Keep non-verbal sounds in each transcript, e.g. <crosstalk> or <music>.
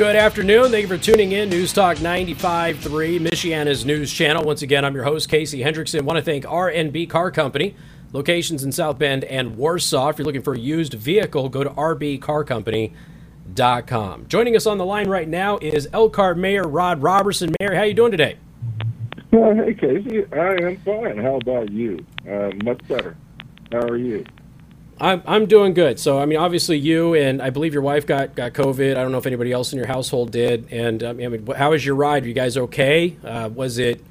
Good afternoon. Thank you for tuning in. News Talk 95.3, Michiana's news channel. Once again, I'm your host, Casey Hendrickson. want to thank R&B Car Company, locations in South Bend and Warsaw. If you're looking for a used vehicle, go to rbcarcompany.com. Joining us on the line right now is Elkhart Mayor Rod Robertson. Mayor, how are you doing today? Well, hey, Casey. I am fine. How about you? Uh, much better. How are you? I'm I'm doing good. So I mean, obviously you and I believe your wife got got COVID. I don't know if anybody else in your household did. And um, I mean, how was your ride? Are you guys okay? Uh, was it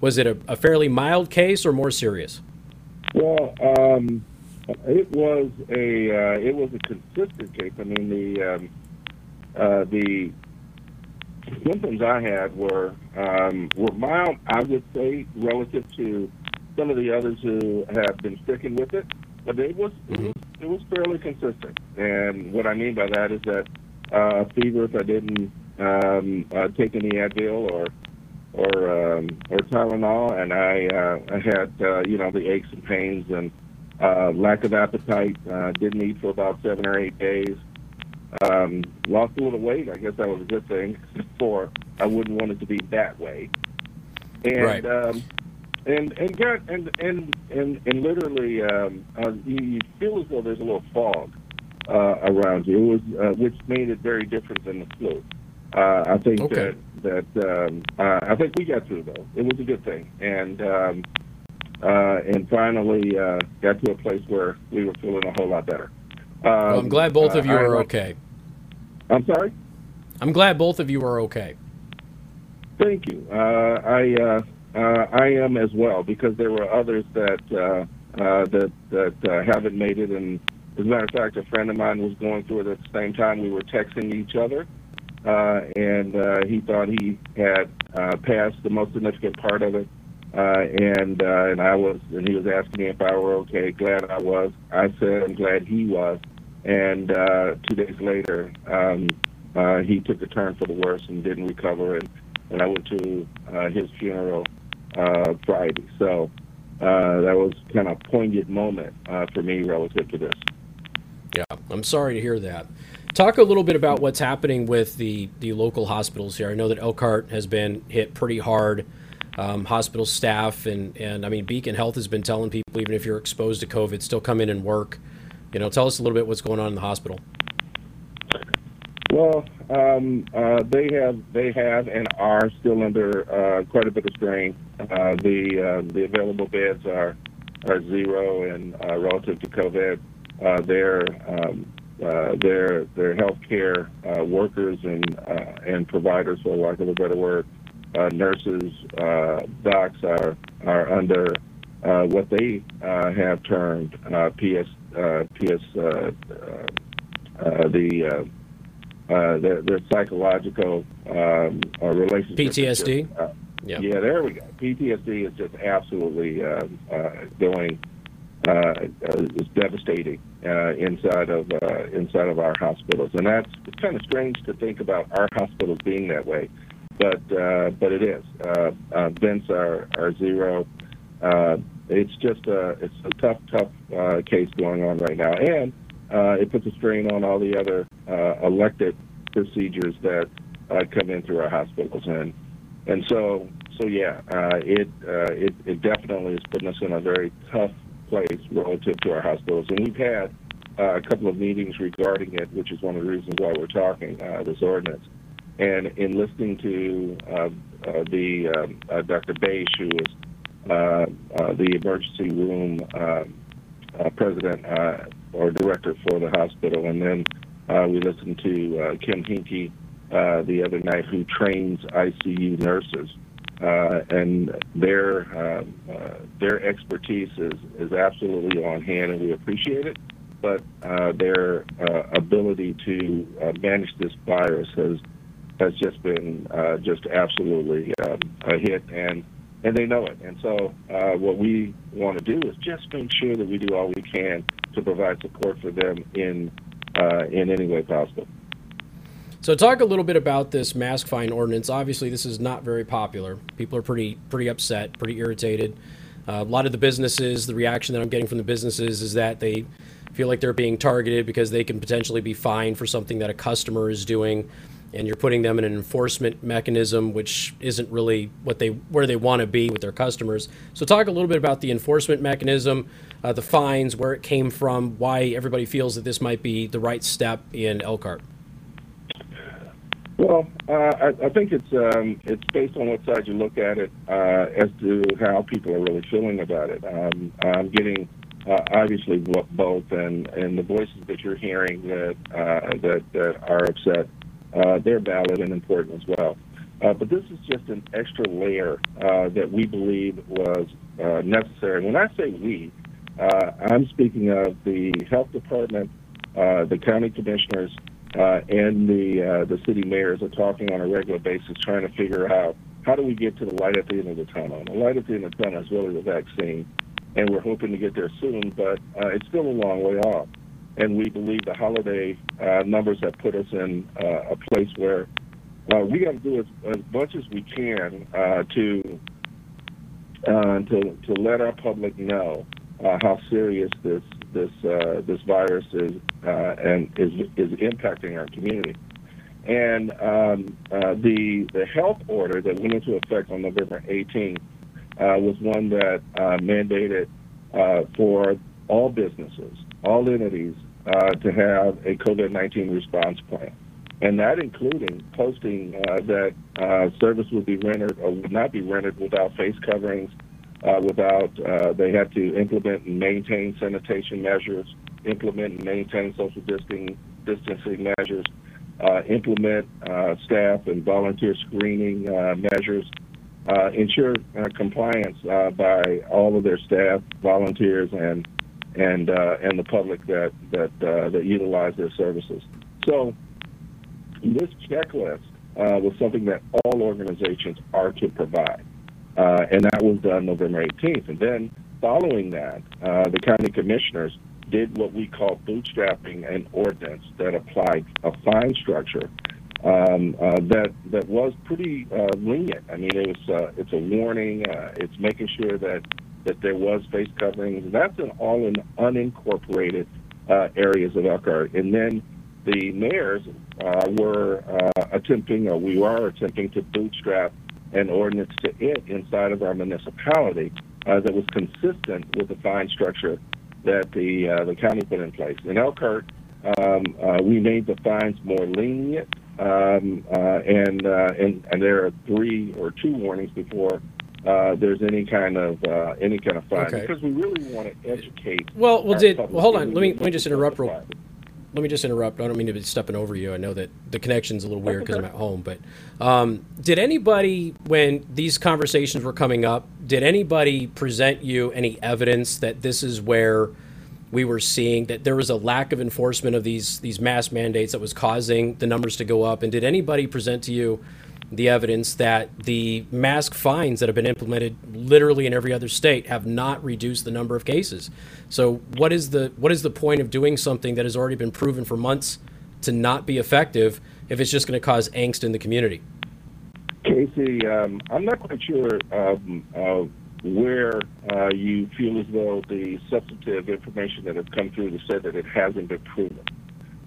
was it a, a, fairly mild case or more serious? Well, um, it was a uh, it was a consistent case. I mean, the um, uh, the symptoms I had were um, were mild. I would say relative to some of the others who have been sticking with it but it was, it was it was fairly consistent. And what I mean by that is that uh, fever, if I didn't um, uh, take any Advil or or um, or Tylenol, and I uh, I had uh, you know the aches and pains and uh, lack of appetite. Uh, didn't eat for about seven or eight days. Um, lost a little weight. I guess that was a good thing. <laughs> For I wouldn't want it to be that way. And right. um, and and Garrett, and and and and literally, um, uh, you, feel as though there's a little fog uh, around you, was uh, which made it very different than the flu. Uh, I think okay. that that um, uh, I think we got through though. It was a good thing, and um, uh, and finally uh, got to a place where we were feeling a whole lot better. Um, well, I'm glad both of you uh, are okay. I'm sorry. I'm glad both of you are okay. Thank you. Uh, I uh, I am as well because there were others that uh, uh, that that uh, haven't made it. And as a matter of fact, a friend of mine was going through it at the same time. We were texting each other, uh, and uh, he thought he had uh, passed the most significant part of it. Uh, and uh, and I was, and he was asking me if I were okay. Glad I was. I said I'm glad he was. And uh, two days later, um, uh, he took a turn for the worse and didn't recover. And, and I went to uh, his funeral uh, Friday. So uh, that was kind of a poignant moment uh, for me relative to this. Yeah, I'm sorry to hear that. Talk a little bit about what's happening with the, the local hospitals here. I know that Elkhart has been hit pretty hard. Um, hospital staff and, and I mean Beacon Health has been telling people even if you're exposed to COVID, still come in and work. You know, tell us a little bit what's going on in the hospital. Well, um, uh, they have they have and are still under uh, quite a bit of strain. Uh, the uh, the available beds are are zero, and uh, relative to COVID, uh, their um, their their healthcare workers and and providers, for lack of a better word, nurses, docs are are under what they have termed PS PS the uh, their, their psychological um, uh, relationship. PTSD. Just, uh, yeah. yeah, there we go. PTSD is just absolutely uh, uh, going. Uh, uh, is devastating uh, inside of uh, inside of our hospitals, and that's it's kind of strange to think about our hospitals being that way, but uh, but it is. Uh, uh, vents are are zero. Uh, it's just a it's a tough tough uh, case going on right now, and uh, it puts a strain on all the other uh, elected procedures that uh, come in through our hospitals, and and so so yeah, uh, it it it definitely is putting us in a very tough place relative to our hospitals, and we've had uh, a couple of meetings regarding it, which is one of the reasons why we're talking uh, this ordinance. And in listening to uh, uh, the um, Dr. Beige, who is the emergency room uh, president or director for the hospital. And then uh, we listened to uh, Kim Hinkie uh, the other night, who trains ICU nurses. Uh, and their uh, uh, their expertise is, is absolutely on hand, and we appreciate it. But their ability to manage this virus has has just been just absolutely um, a hit, and and they know it. And so, what we want to do is just make sure that we do all we can to provide support for them in uh, in any way possible. So, talk a little bit about this mask fine ordinance. Obviously, this is not very popular. People are pretty pretty upset, pretty irritated. Uh, a lot of the businesses, the reaction that I'm getting from the businesses is that they feel like they're being targeted because they can potentially be fined for something that a customer is doing. And you're putting them in an enforcement mechanism which isn't really what they where they want to be with their customers. So talk a little bit about the enforcement mechanism, uh, the fines, where it came from, why everybody feels that this might be the right step in Elkhart. Well, uh, I, I, think it's um, it's based on what side you look at it uh, as to how people are really feeling about it. Um, I'm getting uh, obviously both, and, and the voices that you're hearing that uh, that, that are upset, uh, they're valid and important as well. Uh, but this is just an extra layer that we believe was necessary. When I say we, I'm speaking of the health department, the county commissioners, uh, and the uh, the city mayors are talking on a regular basis, trying to figure out how do we get to the light at the end of the tunnel. And the light at the end of the tunnel is really the vaccine, and we're hoping to get there soon, but uh, it's still a long way off. And we believe the holiday uh, numbers have put us in uh, a place where uh, we got to do as, as much as we can uh, to uh, to to let our public know uh, how serious this this this virus is and is is impacting our community. And um, the the health order that went into effect on November 18th uh, was one that mandated for all businesses, all entities, to have a COVID-19 response plan, and that including posting that service would be rendered or would not be rendered without face coverings uh, without, uh, they had to implement and maintain sanitation measures, implement and maintain social distancing, distancing measures, uh, implement uh, staff and volunteer screening uh, measures, uh, ensure compliance by all of their staff, volunteers, and and and the public that that that utilize their services. So this checklist was something that all organizations are to provide. Uh, and that was done November 18th. And then following that, uh, the county commissioners did what we call bootstrapping an ordinance that applied a fine structure um, uh, that that was pretty uh, lenient. I mean, it was uh, it's a warning. Uh, it's making sure that that there was face coverings. And that's in all in unincorporated uh, areas of Elkhart. And then the mayors uh, were uh, attempting, or we are attempting, to bootstrap an ordinance to it inside of our municipality uh, that was consistent with the fine structure that the uh, the county put in place. In Elkhart, um, uh, we made the fines more lenient, um, and, and and there are three or two warnings before uh, there's any kind of uh, any kind of fine okay. because we really want to educate. Well, well, did well, hold on. Let me let me just interrupt real let me just interrupt. I don't mean to be stepping over you. I know that the connection's a little weird because I'm at home. But um, did anybody, when these conversations were coming up, did anybody present you any evidence that this is where we were seeing that there was a lack of enforcement of these these mass mandates that was causing the numbers to go up? And did anybody present to you the evidence that the mask fines that have been implemented literally in every other state have not reduced the number of cases. So what is the what is the point of doing something that has already been proven for months to not be effective if it's just going to cause angst in the community? Casey, um, I'm not quite sure um, uh, where uh, you feel as though the substantive information that has come through to say that it hasn't been proven.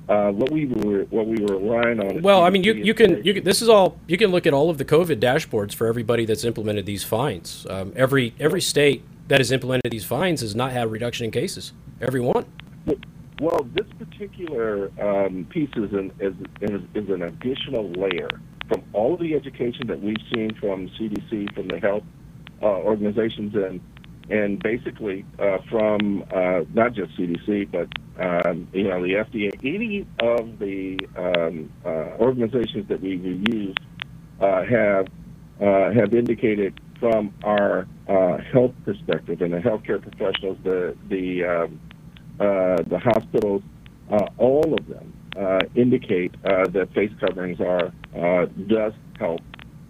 Uh, what we were what we were relying on. Well, I mean, you, you can you can, this is all you can look at all of the COVID dashboards for everybody that's implemented these fines. Um, every every state that has implemented these fines has not had a reduction in cases. Every one. Well, this particular um, piece is an is, is, is an additional layer from all of the education that we've seen from CDC, from the health uh, organizations, and and basically uh, from uh, not just CDC, but um, you know the FDA, any of the um, uh, organizations that we reviewed uh, have uh, have indicated from our uh, health perspective and the healthcare professionals, the the um, the hospitals, all of them indicate that face coverings are does help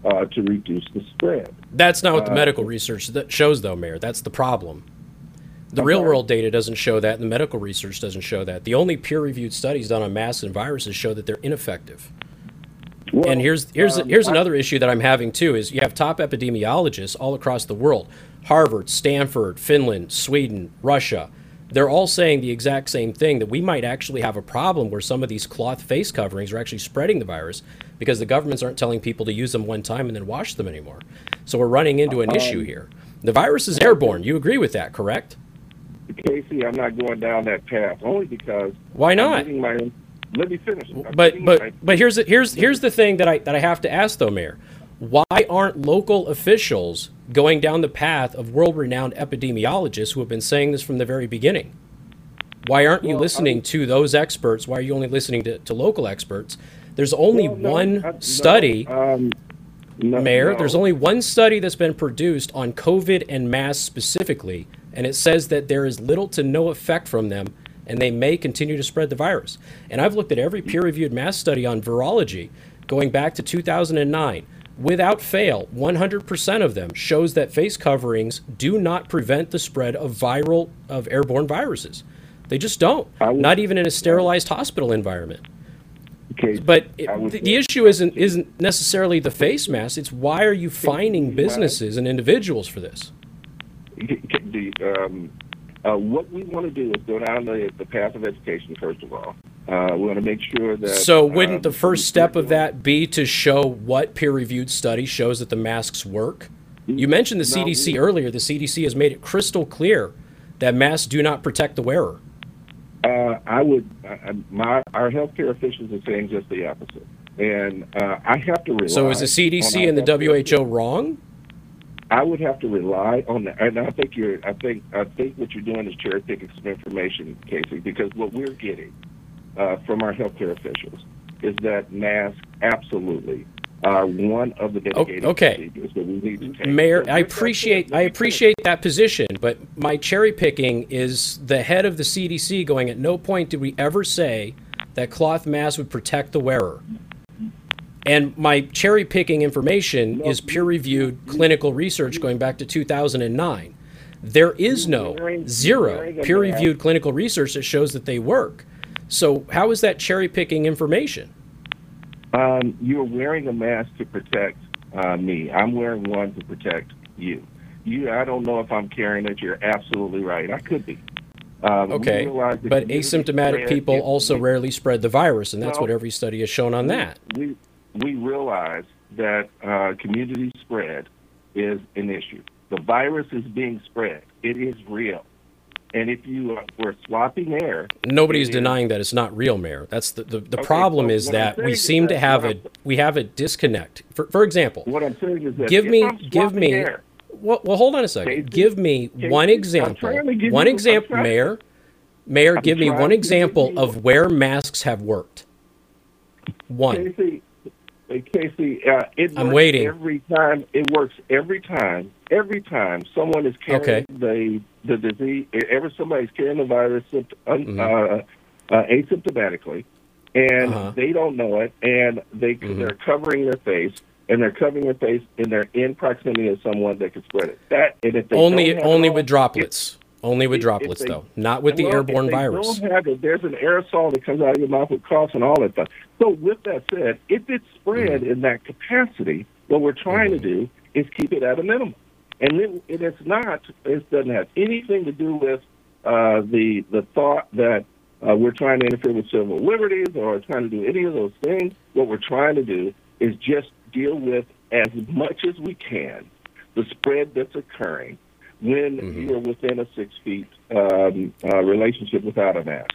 uh, to reduce the spread. That's not what the uh, medical research that shows, though, Mayor. That's the problem. The okay. real world data doesn't show that, and the medical research doesn't show that. The only peer reviewed studies done on masks and viruses show that they're ineffective. Well, and here's here's um, here's another issue that I'm having too is you have top epidemiologists all across the world, Harvard, Stanford, Finland, Sweden, Russia. they're all saying the exact same thing that we might actually have a problem where some of these cloth face coverings are actually spreading the virus because the governments aren't telling people to use them one time and then wash them anymore. So we're running into an issue Um, here. The virus is airborne. You agree with that, correct? Casey, I'm not going down that path only because Why I'm not? my- let me finish. I'm But but my- but here's the, here's here's the thing that I that I have to ask though, Mayor. Why aren't local officials going down the path of world-renowned epidemiologists who have been saying this from the very beginning? Why aren't you Well, listening I- to those experts? Why are you only listening to, to local experts? There's only Well, no, one uh, no, study, um, no, Mayor. no. There's only one study that's been produced on COVID and masks specifically, and it says that there is little to no effect from them, and they may continue to spread the virus. And I've looked at every peer-reviewed mass study on virology going back to 2009. Without fail, 100% of them shows that face coverings do not prevent the spread of viral of airborne viruses. They just don't. Not even in a sterilized hospital environment. Okay, But it, the, the issue isn't isn't necessarily the face mask. It's why are you fining businesses and individuals for this? the, um, uh, what we want to do is go down the, the path of education, first of all. Uh, we want to make sure that. So wouldn't um, the first step of that be to show what peer-reviewed study shows that the masks work? You mentioned the No, CDC earlier. The CDC has made it crystal clear that masks do not protect the wearer. Uh, I would. Uh, my our healthcare officials are saying just the opposite, and uh, I have to rely. So is the CDC and the WHO wrong? I would have to rely on that, and I think you're. I think. I think what you're doing is cherry picking some information, Casey, because what we're getting uh, from our healthcare officials is that masks absolutely are one of the mitigating okay. procedures that we need to take. Mayor, So I appreciate I let me finish. appreciate that position, but my cherry picking is the head of the CDC going. At no point did we ever say that cloth masks would protect the wearer. And my cherry picking information is peer reviewed clinical research going back to 2009. There is no zero peer reviewed clinical research that shows that they work. So how is that cherry picking information? Um, you're wearing a mask to protect uh, me. I'm wearing one to protect you. You, I don't know if I'm carrying it. You're absolutely right. I could be. Um, Okay, but asymptomatic people also rarely spread the virus, and that's Well, what every study has shown on that. We we realize that uh, community spread is an issue. The virus is being spread. It is real. And if you were swapping air, Nobody's it is- denying that it's not real, Mayor. That's the the, the Okay, problem so is that we seem to have a we have a disconnect. For for example, what I'm saying is that give me give me air, well, well hold on a second. Casey, give me Casey, one example. trying to give One you- example, Mayor. Mayor, I'm give me one example of where masks have worked. One. Casey, Casey, uh, it I'm works waiting. every time. It works every time. Every time someone is carrying Okay. the the disease, ever somebody's carrying the virus sympt- un- Mhm. uh, uh, asymptomatically, and Uh-huh. they don't know it, and they Mhm. they're covering their face, and they're covering their face, and they're in proximity of someone that could spread it. That and if they Only only with droplets. Only with droplets they- though, not with the well, airborne virus. It, there's an aerosol that comes out of your mouth with coughs and all that stuff. So with that said, if it's spread Mm-hmm. in that capacity, what we're trying to do is keep it at a minimum. And it is not. It doesn't have anything to do with uh, the the thought that uh, we're trying to interfere with civil liberties or trying to do any of those things. What we're trying to do is just deal with as much as we can the spread that's occurring when Mm-hmm. you're within a six feet um, uh, relationship without a mask.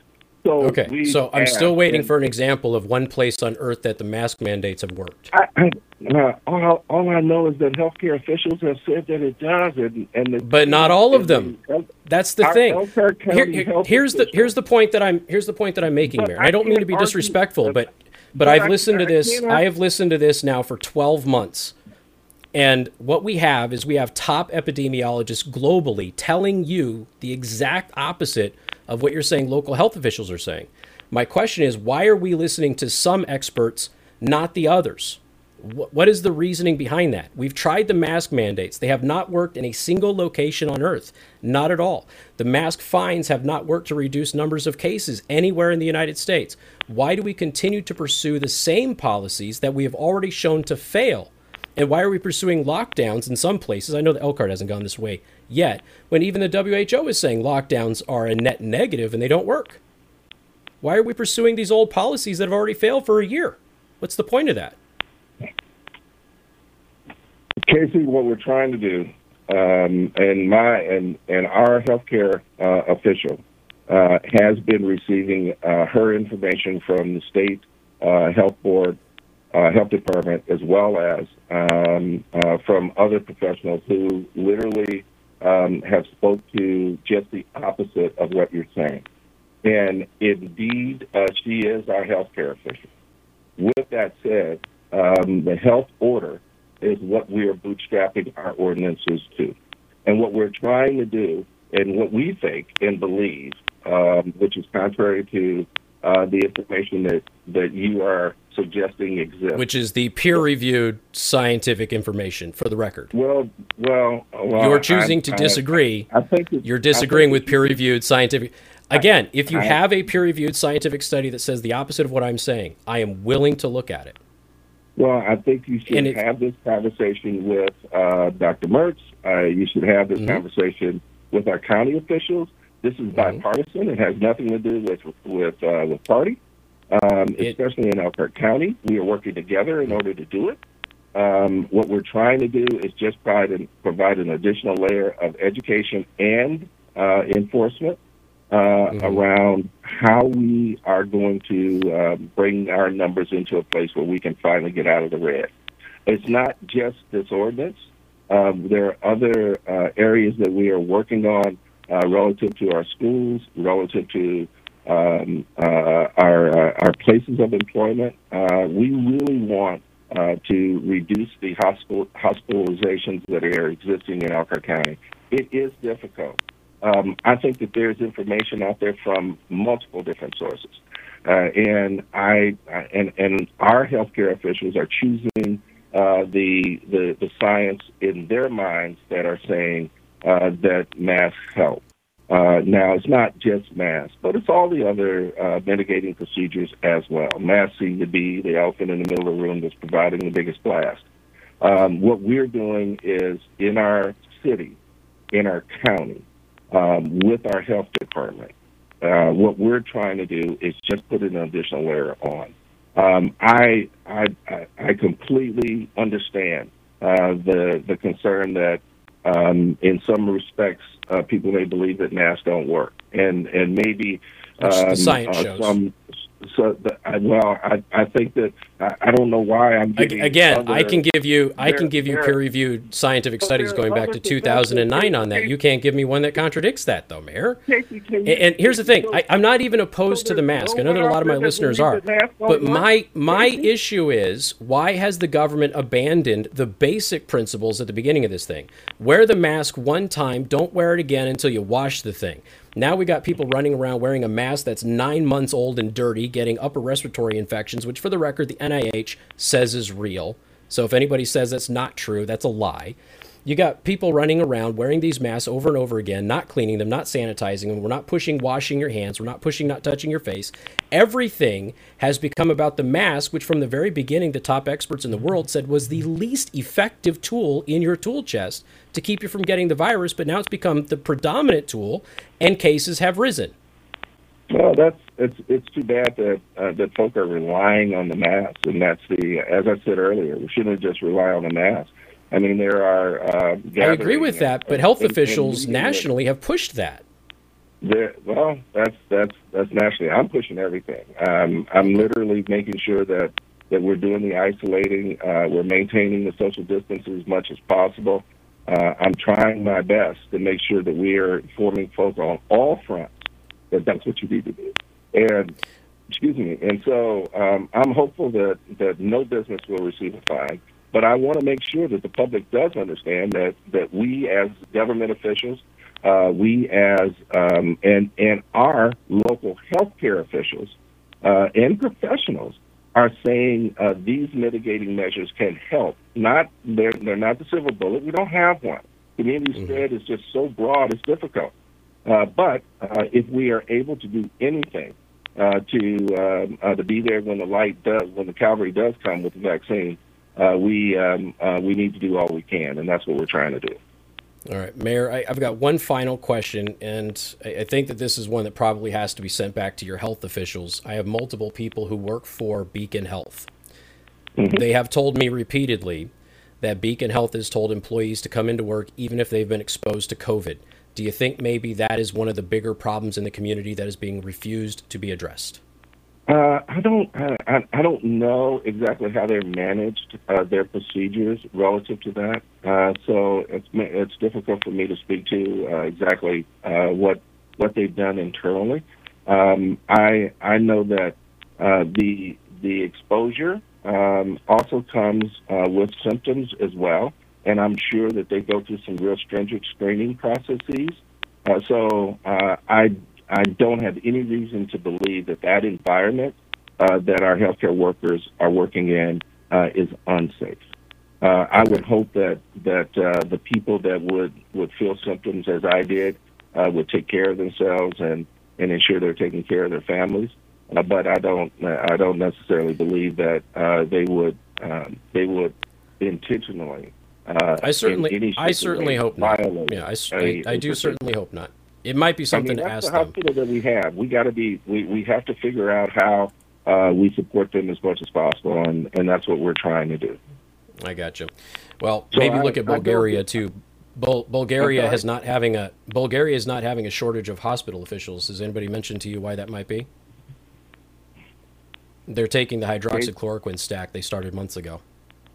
So Okay, so I'm still waiting and for an example of one place on Earth that the mask mandates have worked. I, I, uh, all, all I know is that healthcare officials have said that it does, and, and the, But not all of them. the- That's the thing. Here- here- here's the here's the point that I'm here's the point that I'm making, Mayor. I I don't mean to be argue- disrespectful, but but but I've listened to this. I have listened to this now for 12 months. And what we have is we have top epidemiologists globally telling you the exact opposite of what you're saying local health officials are saying. My question is why are we listening to some experts, not the others? What is the reasoning behind that? We've tried the mask mandates. They have not worked in a single location on Earth. Not at all. The mask fines have not worked to reduce numbers of cases anywhere in the United States. Why do we continue to pursue the same policies that we have already shown to fail? And why are we pursuing lockdowns in some places? I know the Elkhart hasn't gone this way yet when even the WHO is saying lockdowns are a net negative and they don't work? Why are we pursuing these old policies that have already failed for a year? What's the point of that? Casey, what we're trying to do, um, and my and and our healthcare uh, official uh, has been receiving uh, her information from the state uh, health board, uh, health department, as well as um, uh, from other professionals who literally um, have spoke to just the opposite of what you're saying. And indeed, she is our healthcare official. With that said, um, the health order is what we are bootstrapping our ordinances to. And what we're trying to do, and what we think and believe, um, which is contrary to uh, the information that, that you are suggesting exists. Which is the peer reviewed scientific information, for the record. Well, well, well you're choosing I, to disagree. I, I think you're disagreeing with peer reviewed scientific. Again, if you have a peer reviewed scientific study that says the opposite of what I'm saying, I am willing to look at it. Well, I think you should it, have this conversation with uh, Dr. Mertz. Uh, you should have this mm-hmm. conversation with our county officials. This is mm-hmm. bipartisan. It has nothing to do with with uh, with party, um, it, especially in Elkhart County. We are working together in order to do it. Um, what we're trying to do is just provide an, provide an additional layer of education and uh, enforcement uh, mm-hmm. around how we are going to uh, bring our numbers into a place where we can finally get out of the red. It's not just this ordinance. Um, there are other uh, areas that we are working on uh, relative to our schools, relative to um, uh, our uh, our places of employment. we really want to reduce the hospital hospitalizations that are existing in Elkhart County. It is difficult um, I think that there's information out there from multiple different sources, uh, and I and and our healthcare officials are choosing uh, the, the the science in their minds that are saying uh, that masks help. Uh, now, it's not just masks, but it's all the other uh, mitigating procedures as well. Masks seem to be the elephant in the middle of the room that's providing the biggest blast. Um, what we're doing is in our city, in our county, um, with our health department. Uh, what we're trying to do is just put an additional layer on. Um, I, I I completely understand uh, the the concern that um, in some respects uh, people may believe that masks don't work, and and maybe um, uh, some so the, I, well, I, I think that I, I don't know why I'm again. Other, I can give you I can give you peer-reviewed scientific studies going back to 2009 on that. You can't give me one that contradicts that, though, Mayor. And, and here's the thing: I, am not even opposed to the mask. I know that a lot of my listeners are, but my my issue is why has the government abandoned the basic principles at the beginning of this thing? Wear the mask one time, don't wear it again until you wash the thing. Now we got people running around wearing a mask that's nine months old and dirty, getting upper respiratory infections, which, for the record, the NIH says is real. So if anybody says that's not true, that's a lie. You got people running around wearing these masks over and over again, not cleaning them, not sanitizing them. We're not pushing washing your hands. We're not pushing not touching your face. Everything has become about the mask, which from the very beginning, the top experts in the world said was the least effective tool in your tool chest to keep you from getting the virus. But now it's become the predominant tool, and cases have risen. Well, that's it's it's too bad that uh, that folk are relying on the mask, and that's the as I said earlier, we shouldn't just rely on the mask. I mean, there are. Uh, I agree with that, but health officials nationally have pushed that. Well, that's that's that's nationally. I'm pushing everything. Um, I'm literally making sure that that we're doing the isolating. Uh, we're maintaining the social distance as much as possible. Uh, I'm trying my best to make sure that we are informing folks on all fronts that that's what you need to do. And excuse me. And so um, I'm hopeful that that no business will receive a fine. But I want to make sure that the public does understand that, that we as government officials, uh, we as um, and and our local healthcare officials uh, and professionals are saying uh, these mitigating measures can help. Not they're they're not the silver bullet. We don't have one. Community mm-hmm. spread is just so broad; it's difficult. Uh, but uh, if we are able to do anything uh, to um, uh, to be there when the light does, when the cavalry does come with the vaccine, uh, we um, uh, we need to do all we can, and that's what we're trying to do. All right, Mayor, I, I've got one final question, and I, I think that this is one that probably has to be sent back to your health officials. I have multiple people who work for Beacon Health. They have told me repeatedly that Beacon Health has told employees to come into work even if they've been exposed to COVID. Do you think maybe that is one of the bigger problems in the community that is being refused to be addressed? Uh, I don't. I, I- I don't know exactly how they're managed uh, their procedures relative to that. Uh, so it's it's difficult for me to speak to uh, exactly uh, what what they've done internally. Um, I I know that uh, the the exposure um, also comes uh, with symptoms as well, and I'm sure that they go through some real stringent screening processes. Uh, so uh, I I don't have any reason to believe that that environment uh, that our healthcare workers are working in uh, is unsafe. Uh, I would hope that that uh, the people that would would feel symptoms as I did uh, would take care of themselves and and ensure they're taking care of their families. Uh, but I don't I don't necessarily believe that uh, they would um, they would intentionally. Uh, I certainly, in I certainly hope not. Yeah, I, I- I do certainly hope not. It might be I something mean, to ask the them. hospital that we have. We got to be. We, we have to figure out how uh, we support them as much as possible, and, and that's what we're trying to do. I got you. Well, So maybe I- look at Bulgaria too. Bul- Bulgaria has not having a Bulgaria is not having a shortage of hospital officials. Has anybody mentioned to you why that might be? They're taking the hydroxychloroquine stack they started months ago.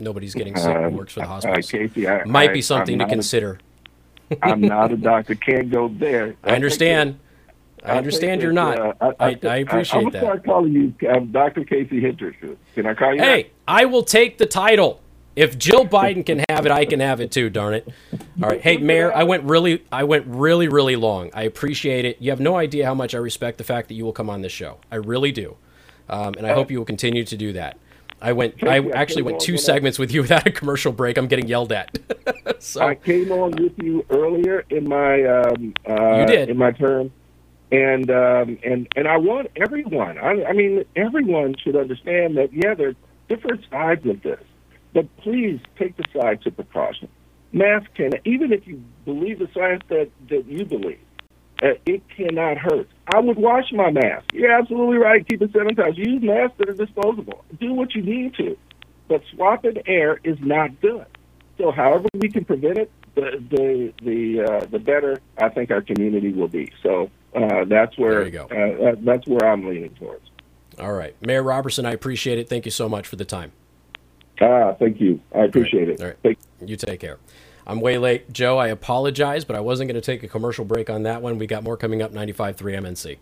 Nobody's getting sick Um, works for the uh, hospitals. Casey, I, might I- be something I'm to consider. I'm <laughs> not a doctor. Can't go there. I understand. I understand you're not. uh, I, I appreciate I'm that. gonna start calling you um, Dr. Casey Hintershus. Can I call you? Hey, I will take the title. If Jill Biden can have it, I can have it too. Darn it! All right, hey Mayor, I went really, I went really, really long. I appreciate it. You have no idea how much I respect the fact that you will come on this show. I really do, um, and I hope you will continue to do that. I went, I actually went two segments with you <laughs> without a commercial break. I'm getting yelled at. <laughs> so I came on with you earlier in my um, uh, You did. in my term, and um, and and I want everyone. I, I mean, everyone should understand that. Yeah, there are different sides of this, but please take the side to precaution. Mask can, even if you believe the science that that you believe, it cannot hurt. I would wash my mask. You're absolutely right. Keep it seven times. Use masks that are disposable. Do what you need to, but swapping air is not good. So, however we can prevent it, the the the uh, the better I think our community will be. So uh, that's where you go. Uh, that's where I'm leaning towards. all right, Mayor Robertson, I appreciate it. Thank you so much for the time. Ah, thank you. I appreciate it. All right. Thank- You take care. I'm way late, Joe. I apologize, but I wasn't going to take a commercial break on that one. We got more coming up. 95.3 MNC.